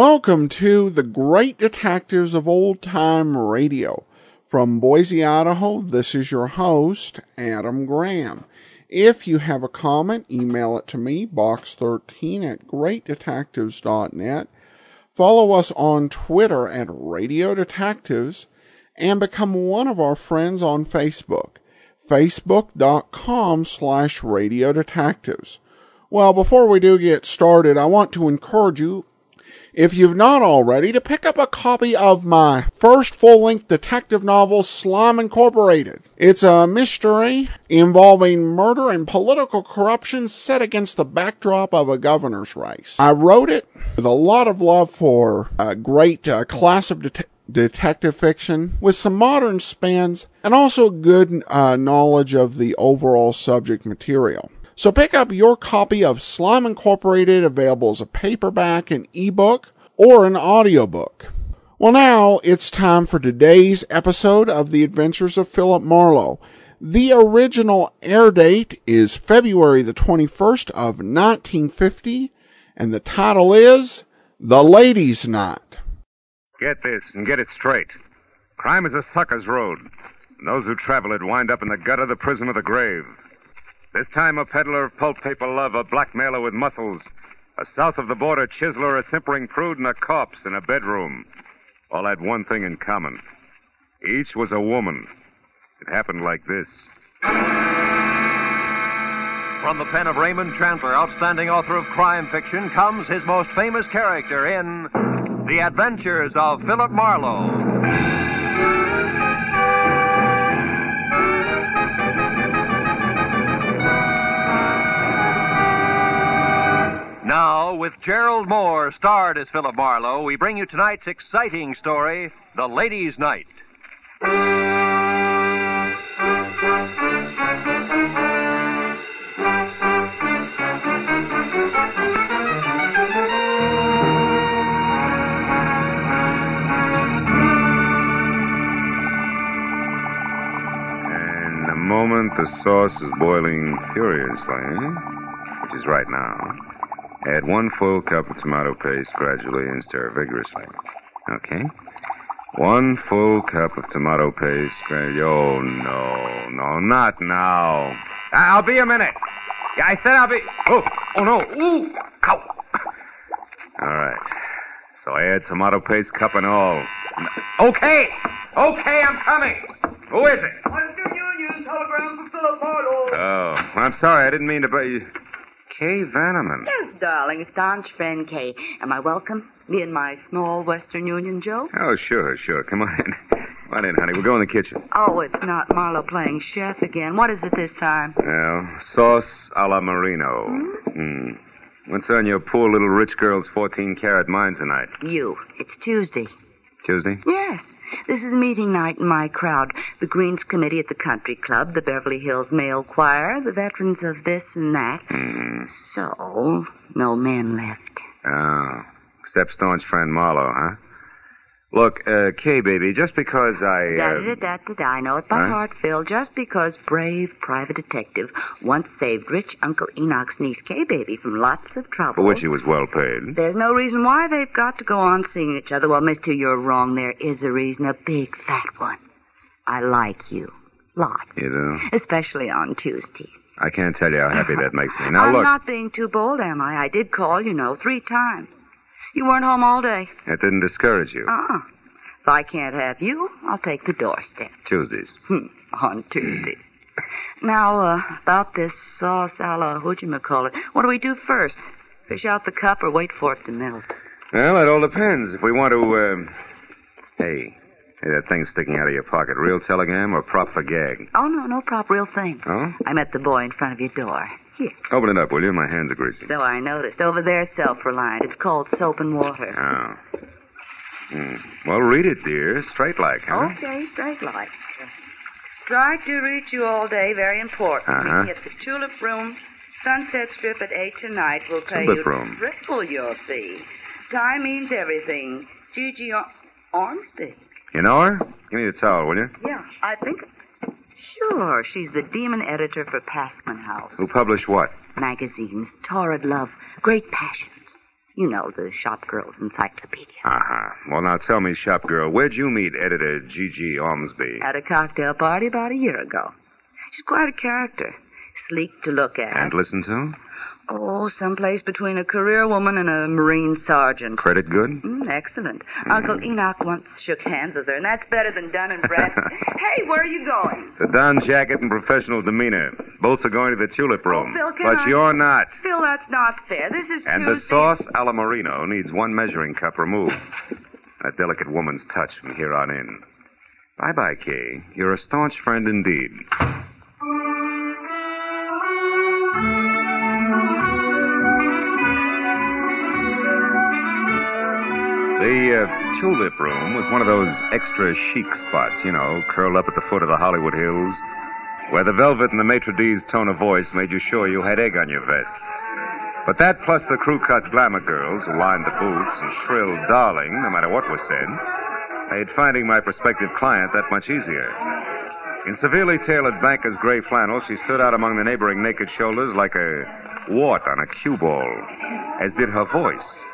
Welcome to the Great Detectives of Old Time Radio. From Boise, Idaho, this is your host, Adam Graham. If you have a comment, email it to me, box13 at greatdetectives.net. Follow us on Twitter at Radio Detectives and become one of our friends on Facebook, facebook.com slash Radio Detectives. Well, before we do get started, I want to encourage you if you've not already, to pick up a copy of my first full length detective novel, Slime Incorporated. It's a mystery involving murder and political corruption set against the backdrop of a governor's race. I wrote it with a lot of love for a great uh, class of det- detective fiction with some modern spins and also good uh, knowledge of the overall subject material. So pick up your copy of Slime Incorporated available as a paperback, an ebook, or an audiobook. Well, now it's time for today's episode of The Adventures of Philip Marlowe. The original air date is February the 21st of 1950, and the title is The Ladies' Night. Get this and get it straight. Crime is a sucker's road. And those who travel it wind up in the gutter, the prison, or the grave. This time, a peddler of pulp paper love, a blackmailer with muscles, a south of the border chiseler, a simpering prude, and a corpse in a bedroom. All had one thing in common. Each was a woman. It happened like this. From the pen of Raymond Chandler, outstanding author of crime fiction, comes his most famous character in The Adventures of Philip Marlowe. Now, with Gerald Moore starred as Philip Marlowe, we bring you tonight's exciting story, The Ladies' Night. The sauce is boiling furiously, which is right now, add one full cup of tomato paste gradually and stir vigorously. Okay? One full cup of tomato paste. Oh, no, no, not now. I'll be a minute. Yeah, I said I'll be. Oh, oh no. Ooh, ow. All right. So I add tomato paste, cup and all. Okay, okay, I'm coming. Who is it? Western Union telegram for Philip Marlowe. Oh, I'm sorry. I didn't mean to. But Kay Vanneman. Darling, staunch friend Kay. Am I welcome? Me and my small Western Union Joe? Oh, sure, sure. Come on in. Come on in, honey. We'll go in the kitchen. Oh, it's not Marlowe playing chef again. What is it this time? Well, sauce a la Marino. Hmm. What's on your poor little rich girl's 14 carat mind tonight? You. It's Tuesday. Tuesday? Yes. This is meeting night in my crowd. The Greens Committee at the Country Club, the Beverly Hills Male Choir, the veterans of this and that. Hmm. So, no men left. Oh. Except staunch friend Marlowe, huh? Look, uh, Kay, baby, just because I. Uh, da da da da. I know it by Huh? heart, Phil. Just because brave private detective once saved rich Uncle Enoch's niece Kay baby from lots of trouble. for which he was well paid. There's no reason why they've got to go on seeing each other. Well, mister, you're wrong. There is a reason, a big fat one. I like you. Lots. You do? Especially on Tuesdays. I can't tell you how happy that makes me. Now, look. I'm not being too bold, am I? I did call, you know, three times. You weren't home all day. That didn't discourage you. Uh-uh. If I can't have you, I'll take the doorstep. Tuesdays. Hmm, on Tuesdays. Now, uh, about this sauce a la whatchamacallit. What do we do first? Fish out the cup or wait for it to melt? Well, it all depends. If we want to, um... Hey, hey, that thing sticking out of your pocket, real telegram or prop for gag? Oh, no, no prop, real thing. Oh? I met the boy in front of your door. Here. Open it up, will you? My hands are greasy. So I noticed. Over there, self-reliant. It's called soap and water. Oh. Hmm. Well, read it, dear. Straight like, huh? Okay, straight light. Tried to reach you all day. Very important. Uh-huh. Meeting at the Tulip Room, Sunset Strip at 8 tonight. We'll pay Tulip you Room. triple your fee. Time means everything. Gigi Ar- Ormsby. You know her? Give me the towel, will you? Yeah, I think. Sure, she's the demon editor for Passman House. Who published what? Magazines, torrid love, great passions. You know, the shop girl's encyclopedia. Uh-huh. Well, now tell me, shop girl, where'd you meet editor G.G. Ormsby? At a cocktail party about a year ago. She's quite a character. Sleek to look at. And listen to? Oh, someplace between a career woman and a Marine sergeant. Credit good? Mm, excellent. Uncle Enoch once shook hands with her, and that's better than Dun and Bradstreet. hey, where are you going? The Don jacket and professional demeanor. Both are going to the tulip room. Phil, can but I- you're not. Phil, that's not fair. This is And the Tuesday. sauce alla marino needs one measuring cup removed. A delicate woman's touch from here on in. Bye bye, Kay. You're a staunch friend indeed. The uh, tulip room was one of those extra chic spots, you know, curled up at the foot of the Hollywood Hills, where the velvet and the maitre d's tone of voice made you sure you had egg on your vest. But that plus the crew cut glamour girls who lined the booths and shrilled darling no matter what was said, made finding my prospective client that much easier. In severely tailored banker's gray flannel, she stood out among the neighboring naked shoulders like a wart on a cue ball, as did her voice,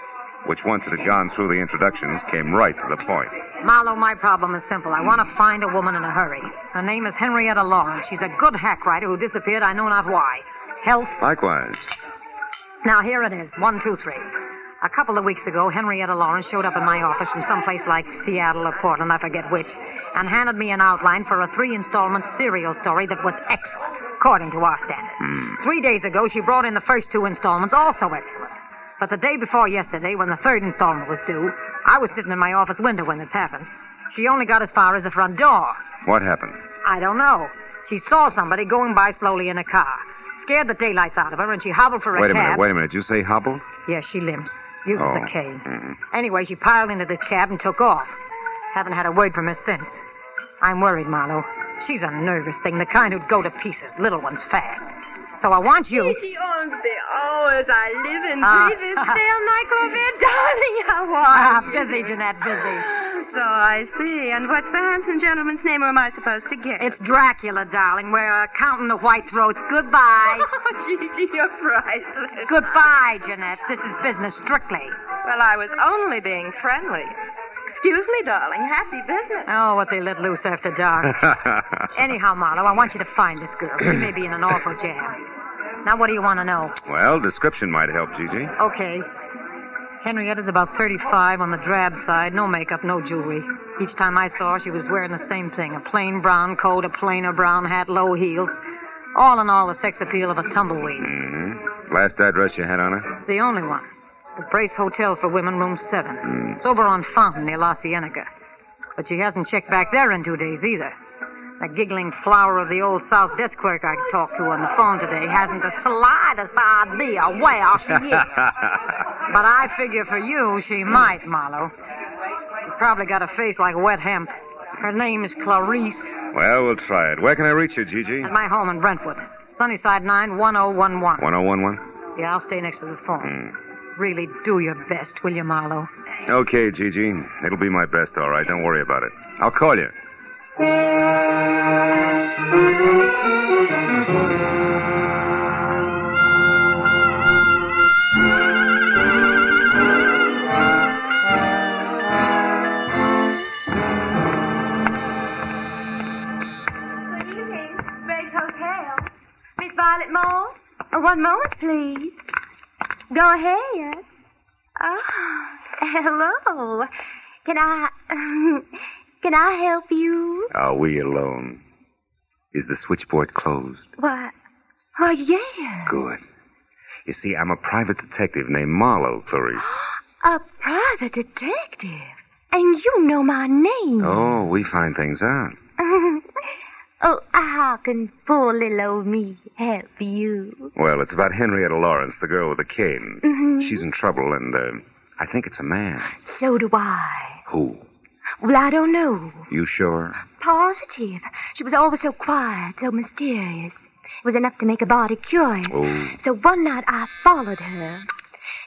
which once it had gone through the introductions came right to the point. Marlowe, my problem is simple. I want to find a woman in a hurry. Her name is Henrietta Lawrence. She's a good hack writer who disappeared, I know not why. Health. Likewise. Now, here it is. One, two, three. A couple of weeks ago, Henrietta Lawrence showed up in my office from someplace like Seattle or Portland, I forget which, and handed me an outline for a three installment serial story that was excellent, according to our standards. Hmm. Three days ago, she brought in the first two installments, also excellent. But the day before yesterday, when the third installment was due, I was sitting in my office window when this happened. She only got as far as the front door. What happened? I don't know. She saw somebody going by slowly in a car. Scared the daylights out of her, and she hobbled for a Wait a cab. minute, wait a minute. You say hobbled? Yes, she limps. Uses Oh. a cane. Mhm. Anyway, she piled into this cab and took off. Haven't had a word from her since. I'm worried, Marlowe. She's a nervous thing, the kind who'd go to pieces, little ones fast. So I want you. Gigi Ormsby, as I live and Ah. breathe this stale nightclub darling, how Ah, are you? busy, Jeanette, busy. So I see. And what's the handsome gentleman's name am I supposed to get? It's Dracula, darling. We're counting the white throats. Goodbye. Oh, Gigi, you're priceless. Goodbye, Jeanette. This is business strictly. Well, I was only being friendly. Excuse me, darling. Happy business. Oh, what they let loose after dark. Anyhow, Marlowe, I want you to find this girl. She may be in an awful jam. Now, what do you want to know? well, description might help, Gigi. Okay. Henrietta's about 35 on the drab side, no makeup, no jewelry. Each time I saw her, she was wearing the same thing a plain brown coat, a plainer brown hat, low heels. All in all, the sex appeal of a tumbleweed. Mm-hmm. Last address you had on her? It's the only one. The Brace Hotel for Women, room 7. It's over on Fountain near La Cienega. But she hasn't checked back there in two days either. That giggling flower of the old South desk clerk I talked to on the phone today hasn't the slightest idea where she is. But I figure for you, she might, Marlowe. She probably got a face like wet hemp. Her name is Clarice. Well, we'll try it. Where can I reach you, Gigi? At my home in Brentwood. Sunnyside 91011. 1011? Yeah, I'll stay next to the phone. Hmm. Really do your best, will you, Marlowe? Okay, Gigi. It'll be my best, all right. Don't worry about it. I'll call you. Violet Moore? Uh, One moment, please. Go ahead. Oh, hello. Can I, can I help you? Are we alone? Is the switchboard closed? Why, why, yeah. Good. You see, I'm a private detective named Marlowe, Clarice. A private detective. And you know my name. Oh, we find things out. oh, how can poor little old me help you? Well, it's about Henrietta Lawrence, the girl with the cane. Mhm. She's in trouble, and uh, I think it's a man. So do I. Who? Well, I don't know. You sure? Positive. She was always so quiet, so mysterious. It was enough to make a body curious. Oh. So one night I followed her.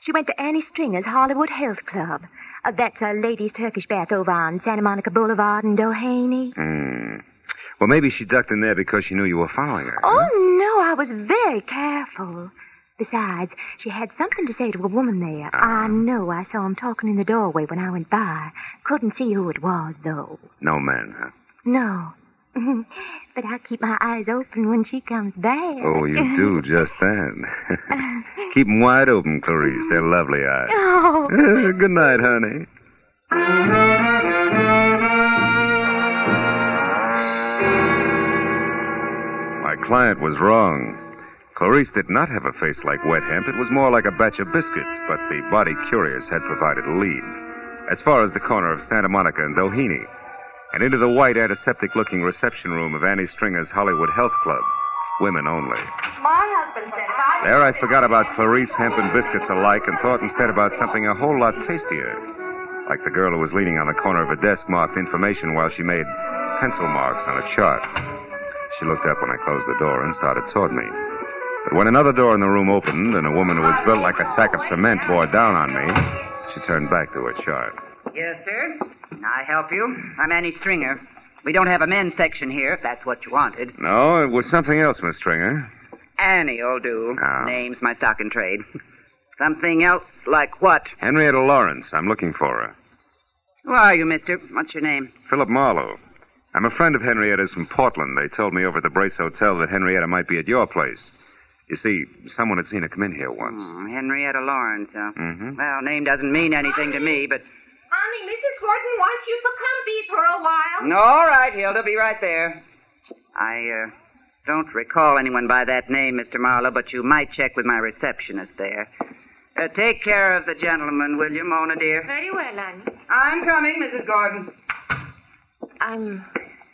She went to Annie Stringer's Hollywood Health Club. Uh, that's a ladies' Turkish bath over on Santa Monica Boulevard in Doheny. Hmm. Well, maybe she ducked in there because she knew you were following her. Oh, no, I was very careful. Besides, she had something to say to a woman there. Ah. I know I saw him talking in the doorway when I went by. Couldn't see who it was, though. No man, huh? No. but I keep my eyes open when she comes back. Oh, you do just that. Keep 'em wide open, Clarice. They're lovely eyes. Oh. Good night, honey. My client was wrong. Clarice did not have a face like wet hemp. It was more like a batch of biscuits, but the body curious had provided a lead. As far as the corner of Santa Monica and Doheny, and into the white antiseptic looking reception room of Annie Stringer's Hollywood Health Club. Women only. My husband said I There I forgot about Clarice Hemp and biscuits alike and thought instead about something a whole lot tastier. Like the girl who was leaning on the corner of a desk marked information while she made pencil marks on a chart. She looked up when I closed the door and started toward me. But when another door in the room opened and a woman who was built like a sack of cement bore down on me, she turned back to her chart. Yes, sir. I help you. I'm Annie Stringer. We don't have a men's section here, if that's what you wanted. No, it was something else, Miss Stringer. Annie'll do. Oh. Name's my stock and trade. Something else like what? Henrietta Lawrence. I'm looking for her. Who are you, mister? What's your name? Philip Marlowe. I'm a friend of Henrietta's from Portland. They told me over at the Brace Hotel that Henrietta might be at your place. You see, someone had seen her come in here once. Hmm, Henrietta Lawrence, huh? Mm-hmm. Well, name doesn't mean anything to me, but. Honey, Mrs. Gordon wants you to come be for a while. All right, Hilda, be right there. I, uh, don't recall anyone by that name, Mr. Marlowe, but you might check with my receptionist there. Uh, take care of the gentleman, will you, Mona, dear? Very well, Annie. I'm coming, Mrs. Gordon. I'm.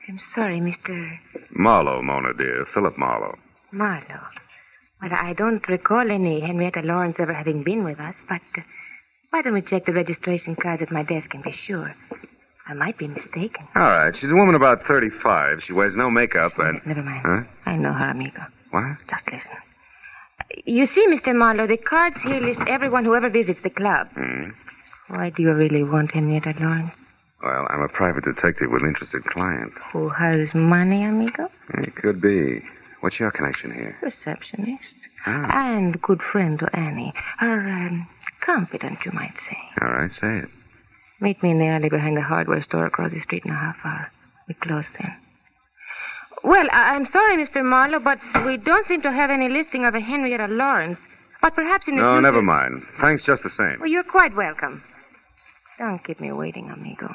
I'm sorry, Mr. Marlowe, Mona dear. Philip Marlowe. Marlowe. Well, I don't recall any Henrietta Lawrence ever having been with us, but uh, why don't we check the registration cards at my desk and be sure? I might be mistaken. All right. She's a woman about 35. She wears no makeup and. Never mind. Huh? I know her, amigo. What? Just listen. You see, Mr. Marlowe, the cards here list everyone who ever visits the club. Hmm. Why do you really want Henrietta Lawrence? Well, I'm a private detective with interested clients. Who has money, amigo? It could be. What's your connection here? Receptionist. Ah. And good friend to Annie. Her um, confidant, you might say. All right, say it. Meet me in the alley behind the hardware store across the street in a half hour. We close then. Well, I- I'm sorry, Mr. Marlowe, but we don't seem to have any listing of a Henrietta Lawrence. But perhaps in the No, future... never mind. Thanks just the same. Well, you're quite welcome. Don't keep me waiting, amigo.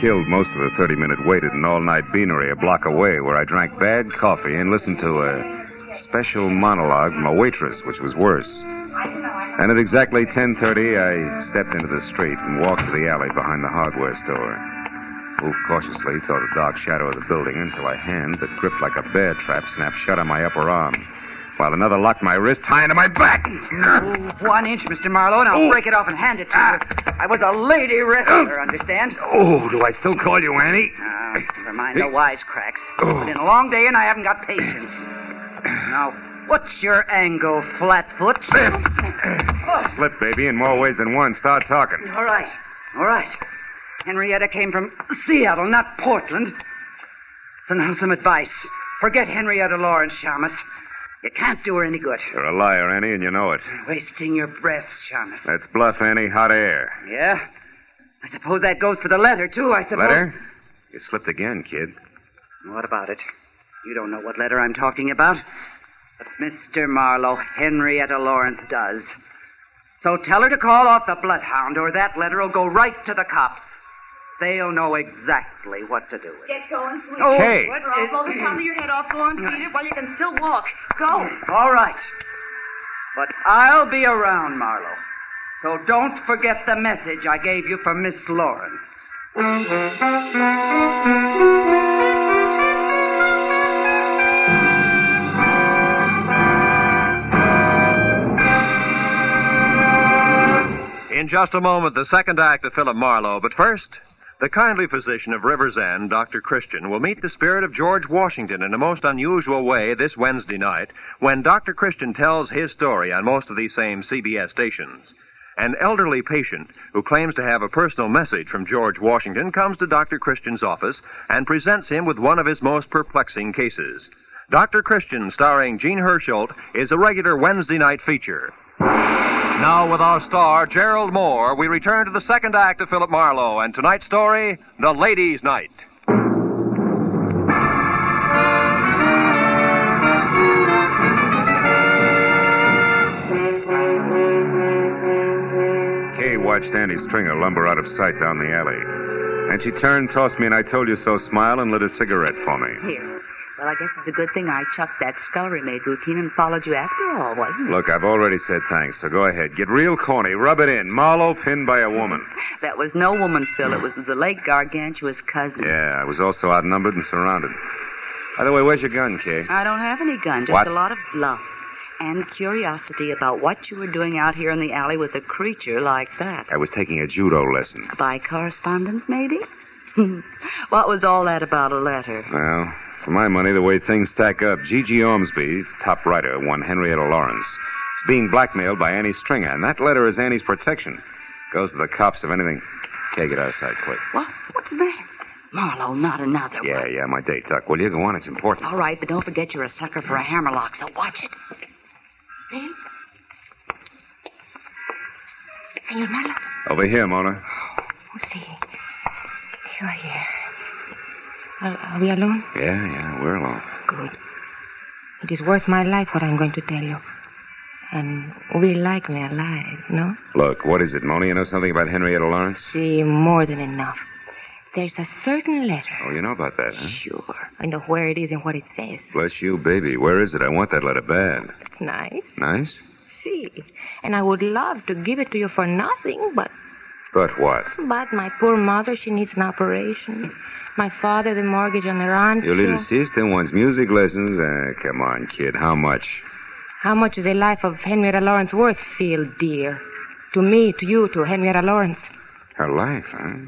Killed most of the 30 minute wait at an all night beanery a block away where I drank bad coffee and listened to a special monologue from a waitress, which was worse. And at exactly 10:30, I stepped into the street and walked to the alley behind the hardware store. Moved cautiously toward the dark shadow of the building until a hand that gripped like a bear trap snapped shut on my upper arm, while another locked my wrist high into my back. One inch, Mr. Marlowe, and I'll break it off and hand it to you. I was a lady wrestler, understand? Oh, do I still call you Annie? Ah, never mind the wisecracks. It's been a long day, and I haven't got patience. Now, what's your angle, Flatfoot? Slip, baby, in more ways than one. Start talking. All right, all right. Henrietta came from Seattle, not Portland. So now some advice. Forget Henrietta Lawrence, Shamus. You can't do her any good. You're a liar, Annie, and you know it. Wasting your breath, Shamus. That's bluff, Annie. Hot air. Yeah? I suppose that goes for the letter, too, I suppose. Letter? You slipped again, kid. What about it? You don't know what letter I'm talking about. But Mr. Marlowe, Henrietta Lawrence does. So tell her to call off the bloodhound, or that letter will go right to the cops. They'll know exactly what to do with it. Get going, sweetie. Oh, Hey. What? Or I'll blow the top of your head off. Go on, Peter, while you can still walk. Go. All right. But I'll be around, Marlowe. So don't forget the message I gave you for Miss Lawrence. In just a moment, the second act of Philip Marlowe. But first, the kindly physician of River's End, Dr. Christian, will meet the spirit of George Washington in a most unusual way this Wednesday night when Dr. Christian tells his story on most of these same CBS stations. An elderly patient who claims to have a personal message from George Washington comes to Dr. Christian's office and presents him with one of his most perplexing cases. Dr. Christian, starring Gene Hersholt, is a regular Wednesday night feature. Now, with our star, Gerald Moore, we return to the second act of Philip Marlowe and tonight's story, The Ladies' Night. Kay watched Annie Stringer lumber out of sight down the alley. And she turned, tossed me an I told you so smile, and lit a cigarette for me. Here. Well, I guess it's a good thing I chucked that scullery maid routine and followed you after all, wasn't it? Look, I've already said thanks, so go ahead. Get real corny. Rub it in. Marlowe pinned by a woman. That was no woman, Phil. It was the late Gargantua's cousin. Yeah, I was also outnumbered and surrounded. By the way, where's your gun, Kay? I don't have any gun, just What? a lot of bluff and curiosity about what you were doing out here in the alley with a creature like that. I was taking a judo lesson. By correspondence, maybe? what was all that about a letter? Well, for my money, the way things stack up, Gigi Ormsby's top writer, one Henrietta Lawrence, is being blackmailed by Annie Stringer, and that letter is Annie's protection. Goes to the cops if anything. Kay, get outside quick. What? What's the matter? Marlowe, not another Yeah, one. yeah, my date, Duck. Will you go on? It's important. All right, but don't forget you're a sucker for a hammerlock, so watch it. Phil? Senor Marlowe? Over here, Mona. Oh, see. You are here. Are, are we alone? Yeah, yeah, we're alone. Good. It is worth my life what I'm going to tell you. And we like me alive, no? Look, what is it, Mona? You know something about Henrietta Lawrence? See, more than enough. There's a certain letter. Oh, you know about that, huh? Sure. I know where it is and what it says. Bless you, baby. Where is it? I want that letter bad. It's nice. Nice? See. And I would love to give it to you for nothing, but But what? but my poor mother, she needs an operation. My father, the mortgage on the ranch. Your little sister wants music lessons. Uh, come on, kid. How much? How much is the life of Henrietta Lawrence worth, Phil, dear? To me, to you, to Henrietta Lawrence. Her life, huh?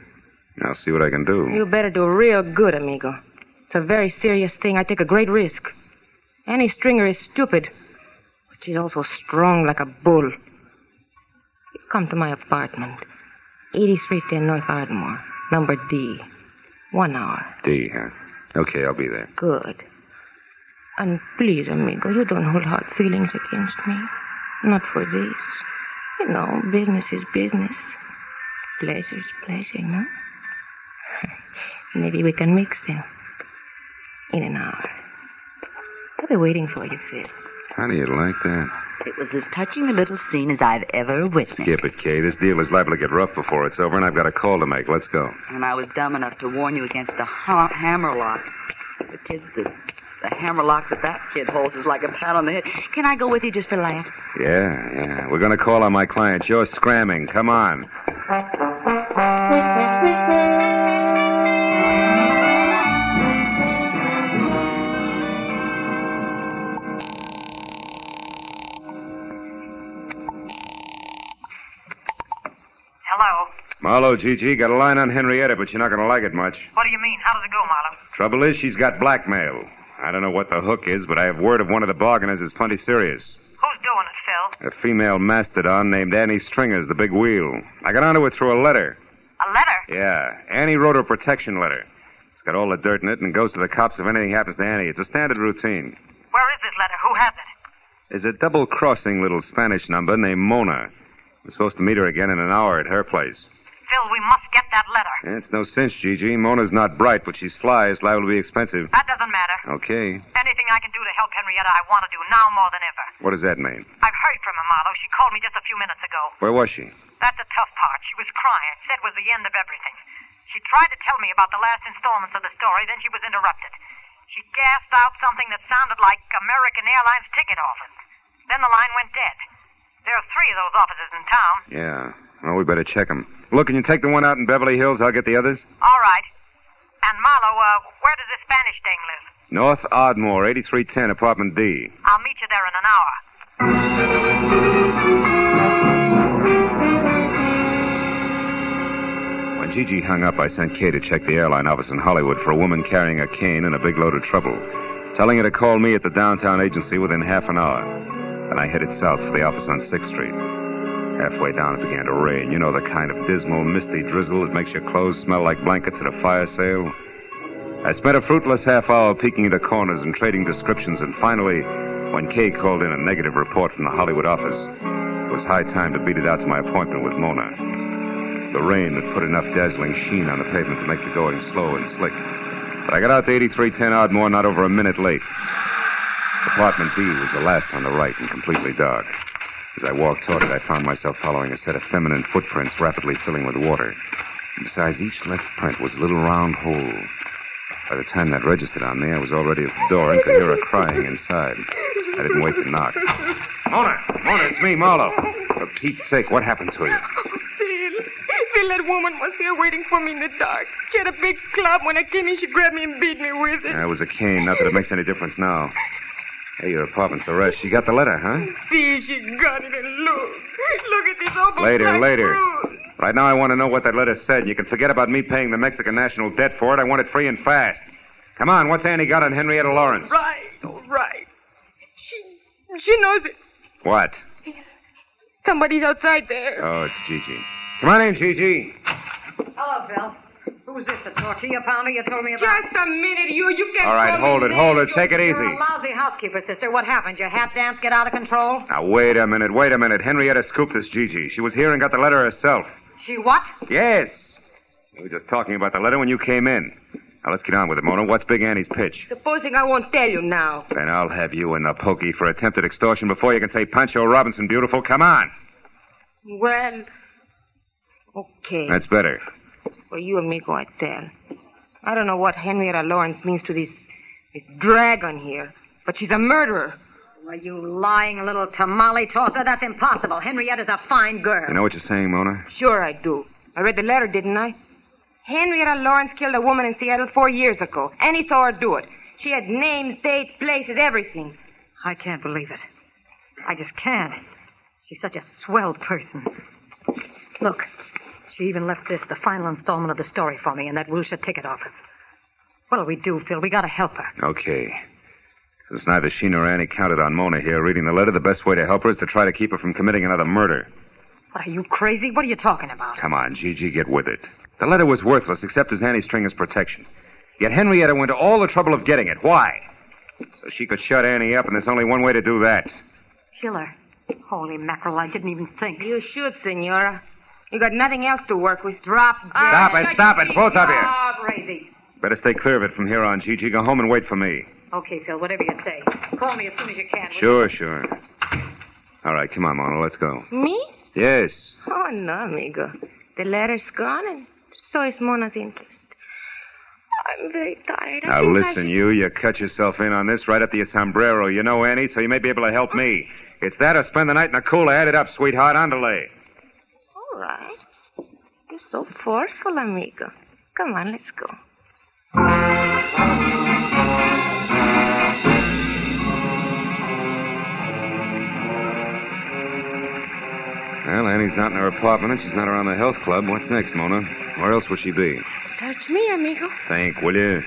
I'll see what I can do. You better do real good, amigo. It's a very serious thing. I take a great risk. Annie Stringer is stupid, but she's also strong like a bull. Come to my apartment. 8310 North Ardmore, number D. One hour. D, huh? Okay, I'll be there. Good. And please, amigo, you don't hold hard feelings against me. Not for this. You know, business is business. Pleasure's pleasure, no? Maybe we can mix them. In an hour. I'll be waiting for you, Phil. How do you like that? It was as touching a little scene as I've ever witnessed. Skip it, Kay. This deal is liable to get rough before it's over, and I've got a call to make. Let's go. And I was dumb enough to warn you against the ha- hammerlock. The kids the, the hammerlock that that kid holds is like a pat on the head. Can I go with you just for laughs? Yeah, yeah. We're going to call on my client. You're scramming. Come on. Marlowe, Gigi, got a line on Henrietta, but you're not going to like it much. What do you mean? How does it go, Marlowe? Trouble is, she's got blackmail. I don't know what the hook is, but I have word of one of the bargainers is plenty serious. Who's doing it, Phil? A female mastodon named Annie Stringer's the big wheel. I got onto it through a letter. A letter? Yeah, Annie wrote her protection letter. It's got all the dirt in it and goes to the cops if anything happens to Annie. It's a standard routine. Where is this letter? Who has it? There's a double crossing little Spanish number named Mona. We're supposed to meet her again in an hour at her place. Phil, we must get that letter. It's no cinch, Gigi. Mona's not bright, but she's sly. It's liable to be expensive. That doesn't matter. Okay. Anything I can do to help Henrietta, I want to do now more than ever. What does that mean? I've heard from her, Marlowe. She called me just a few minutes ago. Where was she? That's the tough part. She was crying. Said was the end of everything. She tried to tell me about the last installments of the story, then she was interrupted. She gasped out something that sounded like American Airlines ticket office. Then the line went dead. There are three of those offices in town. Yeah. Well, we better check them. Look, can you take the one out in Beverly Hills? I'll get the others. All right. And Marlowe, uh, where does this Spanish dame live? North Ardmore, 8310, apartment D. I'll meet you there in an hour. When Gigi hung up, I sent Kay to check the airline office in Hollywood for a woman carrying a cane and a big load of trouble, telling her to call me at the downtown agency within half an hour. Then I headed south for the office on 6th Street. Halfway down, it began to rain. You know the kind of dismal, misty drizzle that makes your clothes smell like blankets at a fire sale? I spent a fruitless half hour peeking into corners and trading descriptions, and finally, when Kay called in a negative report from the Hollywood office, it was high time to beat it out to my appointment with Mona. The rain had put enough dazzling sheen on the pavement to make the going slow and slick. But I got out to 8310 Ardmore not over a minute late. Apartment B was the last on the right and completely dark. As I walked toward it, I found myself following a set of feminine footprints rapidly filling with water. And besides each left print was a little round hole. By the time that registered on me, I was already at the door and could hear her crying inside. I didn't wait to knock. Mona! Mona, it's me, Marlowe. For Pete's sake, what happened to you? Oh, Phil, Phil, that woman was here waiting for me in the dark. She had a big club. When I came in, she grabbed me and beat me with it. That was a cane. Not that it makes any difference now. Hey, your apartment's a rush. You got the letter, huh? See, she got it, and look. Look at this awful Later, black later. bruise. Right now, I want to know what that letter said. You can forget about me paying the Mexican national debt for it. I want it free and fast. Come on, what's Annie got on Henrietta Lawrence? Right, all right. She, she knows it. What? Somebody's outside there. Oh, it's Gigi. Come on in, Gigi. Hello, Phil. Who's this, the tortilla pounder you told me about? Just a minute, you. You can't All right, call me hold it, hold it. Take it easy. You're easy. a lousy housekeeper, sister. What happened? Your hat dance get out of control? Now, wait a minute, wait a minute. Henrietta scooped this Gigi. She was here and got the letter herself. She what? Yes. We were just talking about the letter when you came in. Now, let's get on with it, Mona. What's Big Annie's pitch? Supposing I won't tell you now. Then I'll have you in the pokey for attempted extortion before you can say Pancho Robinson beautiful. Come on. Well, okay. That's better. Well, you and me go and tell. I don't know what Henrietta Lawrence means to this, this dragon here, but she's a murderer. Why, you lying little tamale tosser. That's impossible. Henrietta's a fine girl. You know what you're saying, Mona? Sure I do. I read the letter, didn't I? Henrietta Lawrence killed a woman in Seattle four years ago. Annie saw her do it. She had names, dates, places, everything. I can't believe it. I just can't. She's such a swell person. Look, she even left this, the final installment of the story for me, in that Wilshire ticket office. What'll we do, Phil? We gotta help her. Okay. Since neither she nor Annie counted on Mona here reading the letter, the best way to help her is to try to keep her from committing another murder. What, are you crazy? What are you talking about? Come on, Gigi, get with it. The letter was worthless except as Annie Stringer's protection. Yet Henrietta went to all the trouble of getting it. Why? So she could shut Annie up, and there's only one way to do that. Kill her. Holy mackerel, I didn't even think. You should, Senora. You got nothing else to work with. Drop dead. Stop it, stop it, both of you. Crazy. Better stay clear of it from here on, Gigi. Go home and wait for me. Okay, Phil, whatever you say. Call me as soon as you can. will you? Sure, sure. All right, come on, Mona, let's go. Me? Yes. Oh, no, amigo. The letter's gone, and so is Mona's interest. I'm very tired. I Now think I listen, should- you, you cut yourself in on this right up to your sombrero. You know Annie, so you may be able to help me. It's that or spend the night in a cooler. Add it up, sweetheart. Andale. Right. You're so forceful, amigo. Come on, let's go. Well, Annie's not in her apartment and she's not around the health club. What's next, Mona? Where else would she be? Search me, amigo. Think, will you?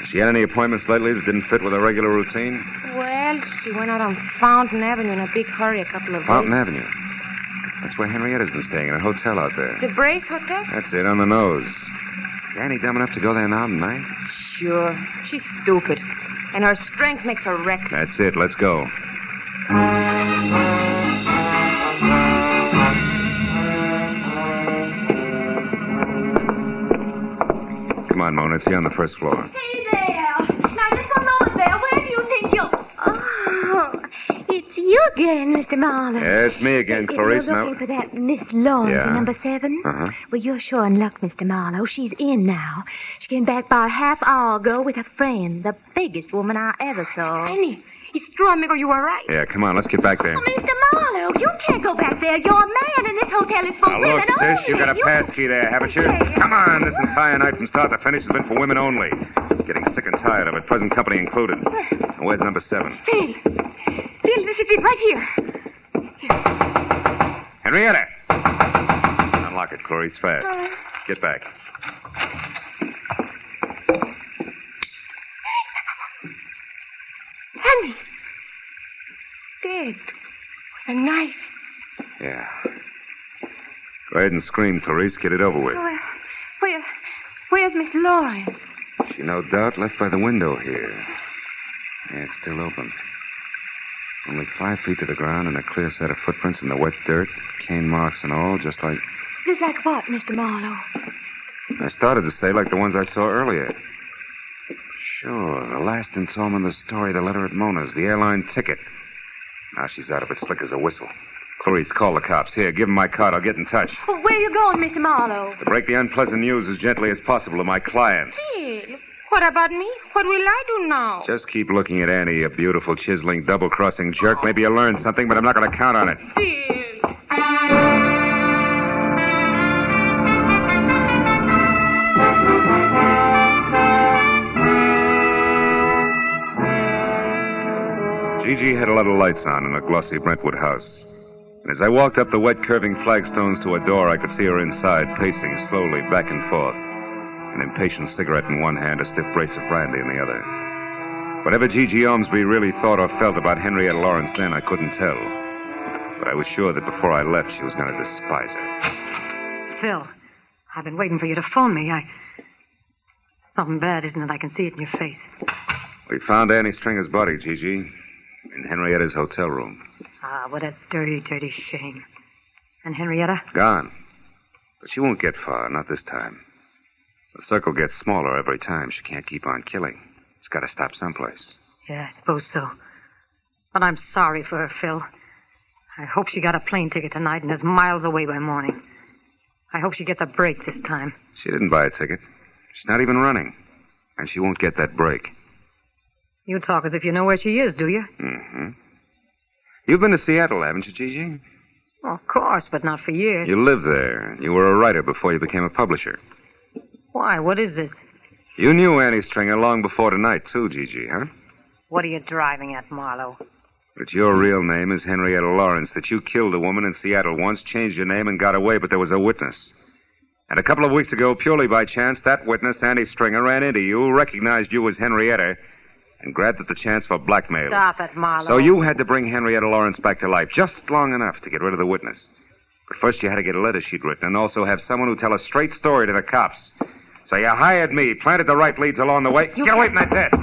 Has she had any appointments lately that didn't fit with her regular routine? Well, she went out on Fountain Avenue in a big hurry a couple of Fountain days. Avenue. That's where Henrietta's been staying, in a hotel out there. The Brace Hotel? That's it, on the nose. Is Annie dumb enough to go there now tonight? Sure. She's stupid. And her strength makes her reckless. That's it, let's go. Come on, Mona, it's here on the first floor. Hey there. Now, just a moment there. Where do you think you'll... Oh, it's you again, Mr. Marlowe. Yeah, it's me again, If Clarice. You're Now, for that Miss Lawrence Yeah. in number seven? Uh-huh. Well, you're sure in luck, Mr. Marlowe. She's in now. She came back about a half hour ago with a friend, the biggest woman I ever saw. Annie, it's true, amigo. You were right. yeah, come on, let's get back there. Oh, Mr. Marlowe, you can't go back there. You're a man, and this hotel is for Now, women look, only. sis, you got a pass key there, haven't you? Yeah. Come on, this entire night from start to finish has been for women only. Getting sick and tired of it, present company included. Now, Where's number seven? Phil. Phil, this is it right here. here. Henrietta! Unlock it, Clarice, fast. Uh. Get back. Henry. Dead. With a knife. Yeah. Go ahead and scream, Clarice. Get it over with. Where, where, where's Miss Lawrence? She no doubt left by the window here. Yeah, it's still open. Only five feet to the ground and a clear set of footprints in the wet dirt, cane marks and all, just like. Just like what, Mr. Marlowe? I started to say like the ones I saw earlier. Sure, the last installment of the story, the letter at Mona's, the airline ticket. Now she's out of it, slick as a whistle. Clarice, call the cops. Here, give 'em my card. I'll get in touch. Well, where are you going, Mr. Marlowe? To break the unpleasant news as gently as possible to my client. Phil, what about me? What will I do now? Just keep looking at Annie, you beautiful, chiseling, double crossing jerk. Maybe you'll learn something, but I'm not going to count on it. Gigi had a lot of lights on in a glossy Brentwood house. And as I walked up the wet, curving flagstones to a door, I could see her inside, pacing slowly back and forth, an impatient cigarette in one hand, a stiff brace of brandy in the other. Whatever Gigi Ormsby really thought or felt about Henrietta Lawrence then, I couldn't tell. But I was sure that before I left, she was going to despise her. Phil, I've been waiting for you to phone me. I. Something bad, isn't it? I can see it in your face. We found Annie Stringer's body, Gigi, in Henrietta's hotel room. Ah, what a dirty, dirty shame. And Henrietta? Gone. But she won't get far, not this time. The circle gets smaller every time. She can't keep on killing. It's got to stop someplace. Yeah, I suppose so. But I'm sorry for her, Phil. I hope she got a plane ticket tonight and is miles away by morning. I hope she gets a break this time. She didn't buy a ticket. She's not even running. And she won't get that break. You talk as if you know where she is, do you? Mm-hmm. You've been to Seattle, haven't you, Gigi? Well, of course, but not for years. You lived there. You were a writer before you became a publisher. Why? What is this? You knew Annie Stringer long before tonight, too, Gigi, huh? What are you driving at, Marlowe? That your real name is Henrietta Lawrence, that you killed a woman in Seattle once, changed your name, and got away, but there was a witness. And a couple of weeks ago, purely by chance, that witness, Annie Stringer, ran into you, recognized you as Henrietta, and grabbed at the chance for blackmail. Stop it, Marlowe. So you had to bring Henrietta Lawrence back to life just long enough to get rid of the witness. But first you had to get a letter she'd written and also have someone who tell a straight story to the cops. So you hired me, planted the right leads along the way. You Get away from that desk.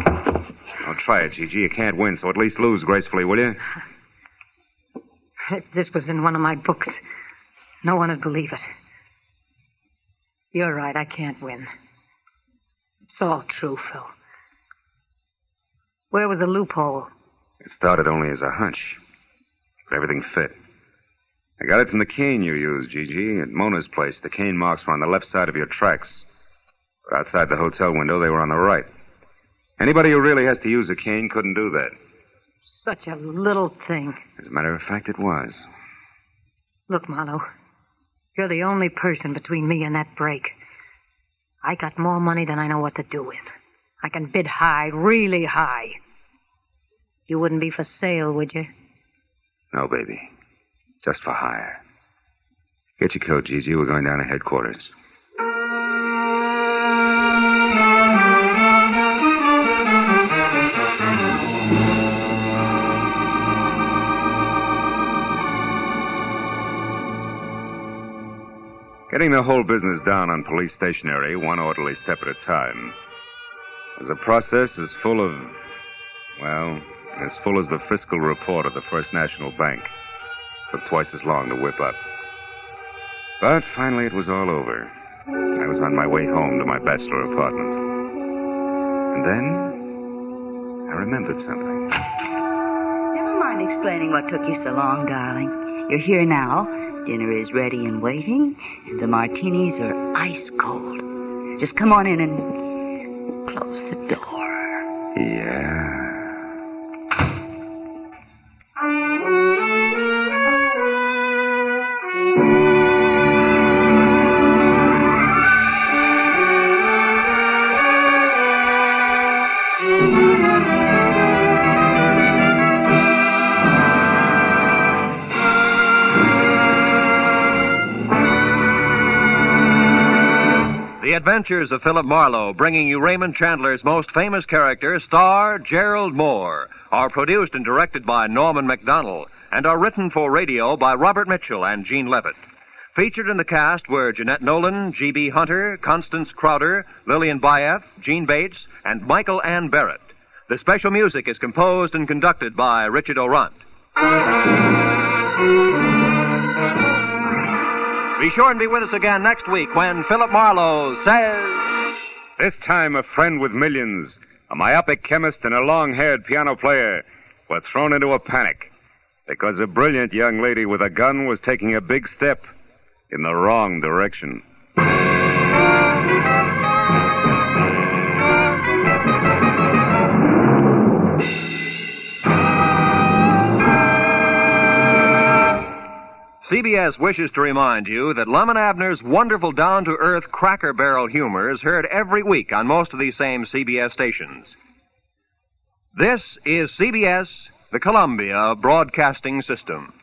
Don't try it, Gigi. You can't win, so at least lose gracefully, will you? If this was in one of my books, no one would believe it. You're right, I can't win. It's all true, Phil. Where was the loophole? It started only as a hunch, but everything fit. I got it from the cane you used, Gigi, at Mona's place. The cane marks were on the left side of your tracks. Outside the hotel window, they were on the right. Anybody who really has to use a cane couldn't do that. Such a little thing. As a matter of fact, it was. Look, Marlowe, you're the only person between me and that break. I got more money than I know what to do with. I can bid high, really high. You wouldn't be for sale, would you? No, baby. Just for hire. Get your coat, Gigi. We're going down to headquarters. The whole business down on police stationery, one orderly step at a time, is a process as full of, well, as full as the fiscal report of the First National Bank. Took twice as long to whip up. But finally it was all over. I was on my way home to my bachelor apartment. And then I remembered something. Never mind explaining what took you so long, darling. You're here now. Dinner is ready and waiting, and the martinis are ice cold. Just come on in and close the door. Yeah. The Adventures of Philip Marlowe, bringing you Raymond Chandler's most famous character, star Gerald Mohr, are produced and directed by Norman Macdonnell and are written for radio by Robert Mitchell and Gene Levitt. Featured in the cast were Jeanette Nolan, G.B. Hunter, Constance Crowder, Lillian Buyeff, Jeanne Bates, and Michael Ann Barrett. The special music is composed and conducted by Richard Aurandt. Be sure and be with us again next week when Philip Marlowe says. This time, a friend with millions, a myopic chemist, and a long haired piano player were thrown into a panic because a brilliant young lady with a gun was taking a big step in the wrong direction. CBS wishes to remind you that Lum and Abner's wonderful down to earth cracker barrel humor is heard every week on most of these same CBS stations. This is CBS, the Columbia Broadcasting System.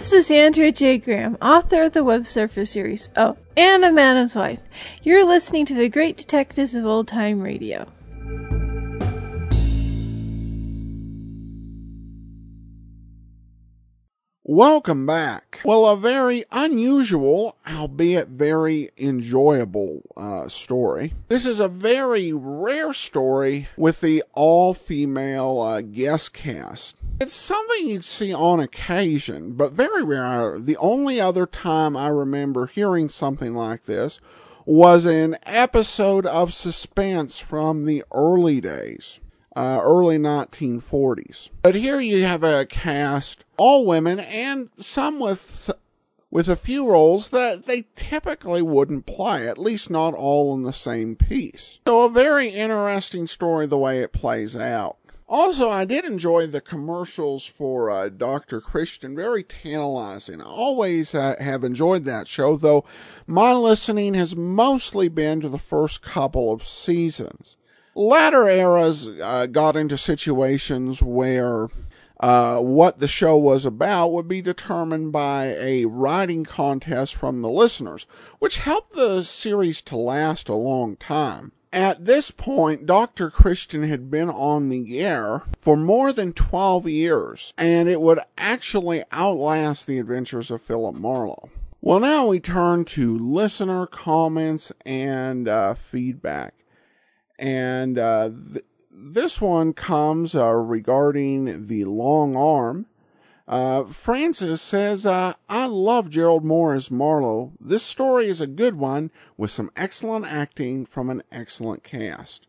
This is Andrea J. Graham, author of the Web Surfer series. Oh, and a Madam's Wife. You're listening to the Great Detectives of Old Time Radio. Welcome back. Well, a very unusual, albeit very enjoyable uh, story. This is a very rare story with the all female uh, guest cast. It's something you'd see on occasion, but very rare. The only other time I remember hearing something like this was an episode of Suspense from the early days uh, early 1940s. But here you have a cast, all women, and some with with a few roles that they typically wouldn't play, at least not all in the same piece. So a very interesting story the way it plays out. Also, I did enjoy the commercials for uh, Dr. Christian, very tantalizing. I always uh, have enjoyed that show, though my listening has mostly been to the first couple of seasons latter eras uh, got into situations where uh, what the show was about would be determined by a writing contest from the listeners, which helped the series to last a long time. At this point, Dr. Christian had been on the air for more than 12 years, and it would actually outlast the adventures of Philip Marlowe. Well, now we turn to listener comments and uh, feedback. And uh, th- this one comes uh, regarding the long arm. Uh, Francis says, uh, I love Gerald Mohr as Marlowe. This story is a good one with some excellent acting from an excellent cast.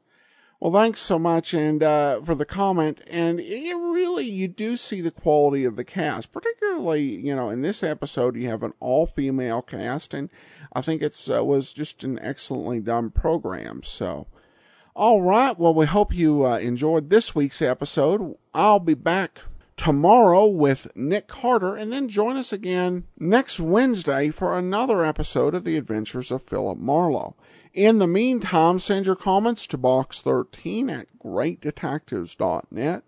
Well, thanks so much and uh, for the comment. And it really, you do see the quality of the cast, particularly, you know, in this episode, you have an all-female cast, and I think it's uh, was just an excellently done program. So, all right. Well, we hope you uh, enjoyed this week's episode. I'll be back tomorrow with Nick Carter, and then join us again next Wednesday for another episode of The Adventures of Philip Marlowe. In the meantime, send your comments to box13 at greatdetectives.net.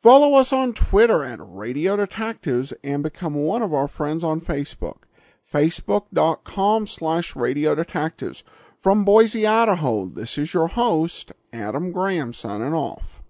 Follow us on Twitter at Radio Detectives and become one of our friends on Facebook. Facebook.com slash Radio Detectives. From Boise, Idaho, this is your host, Adam Graham, signing off.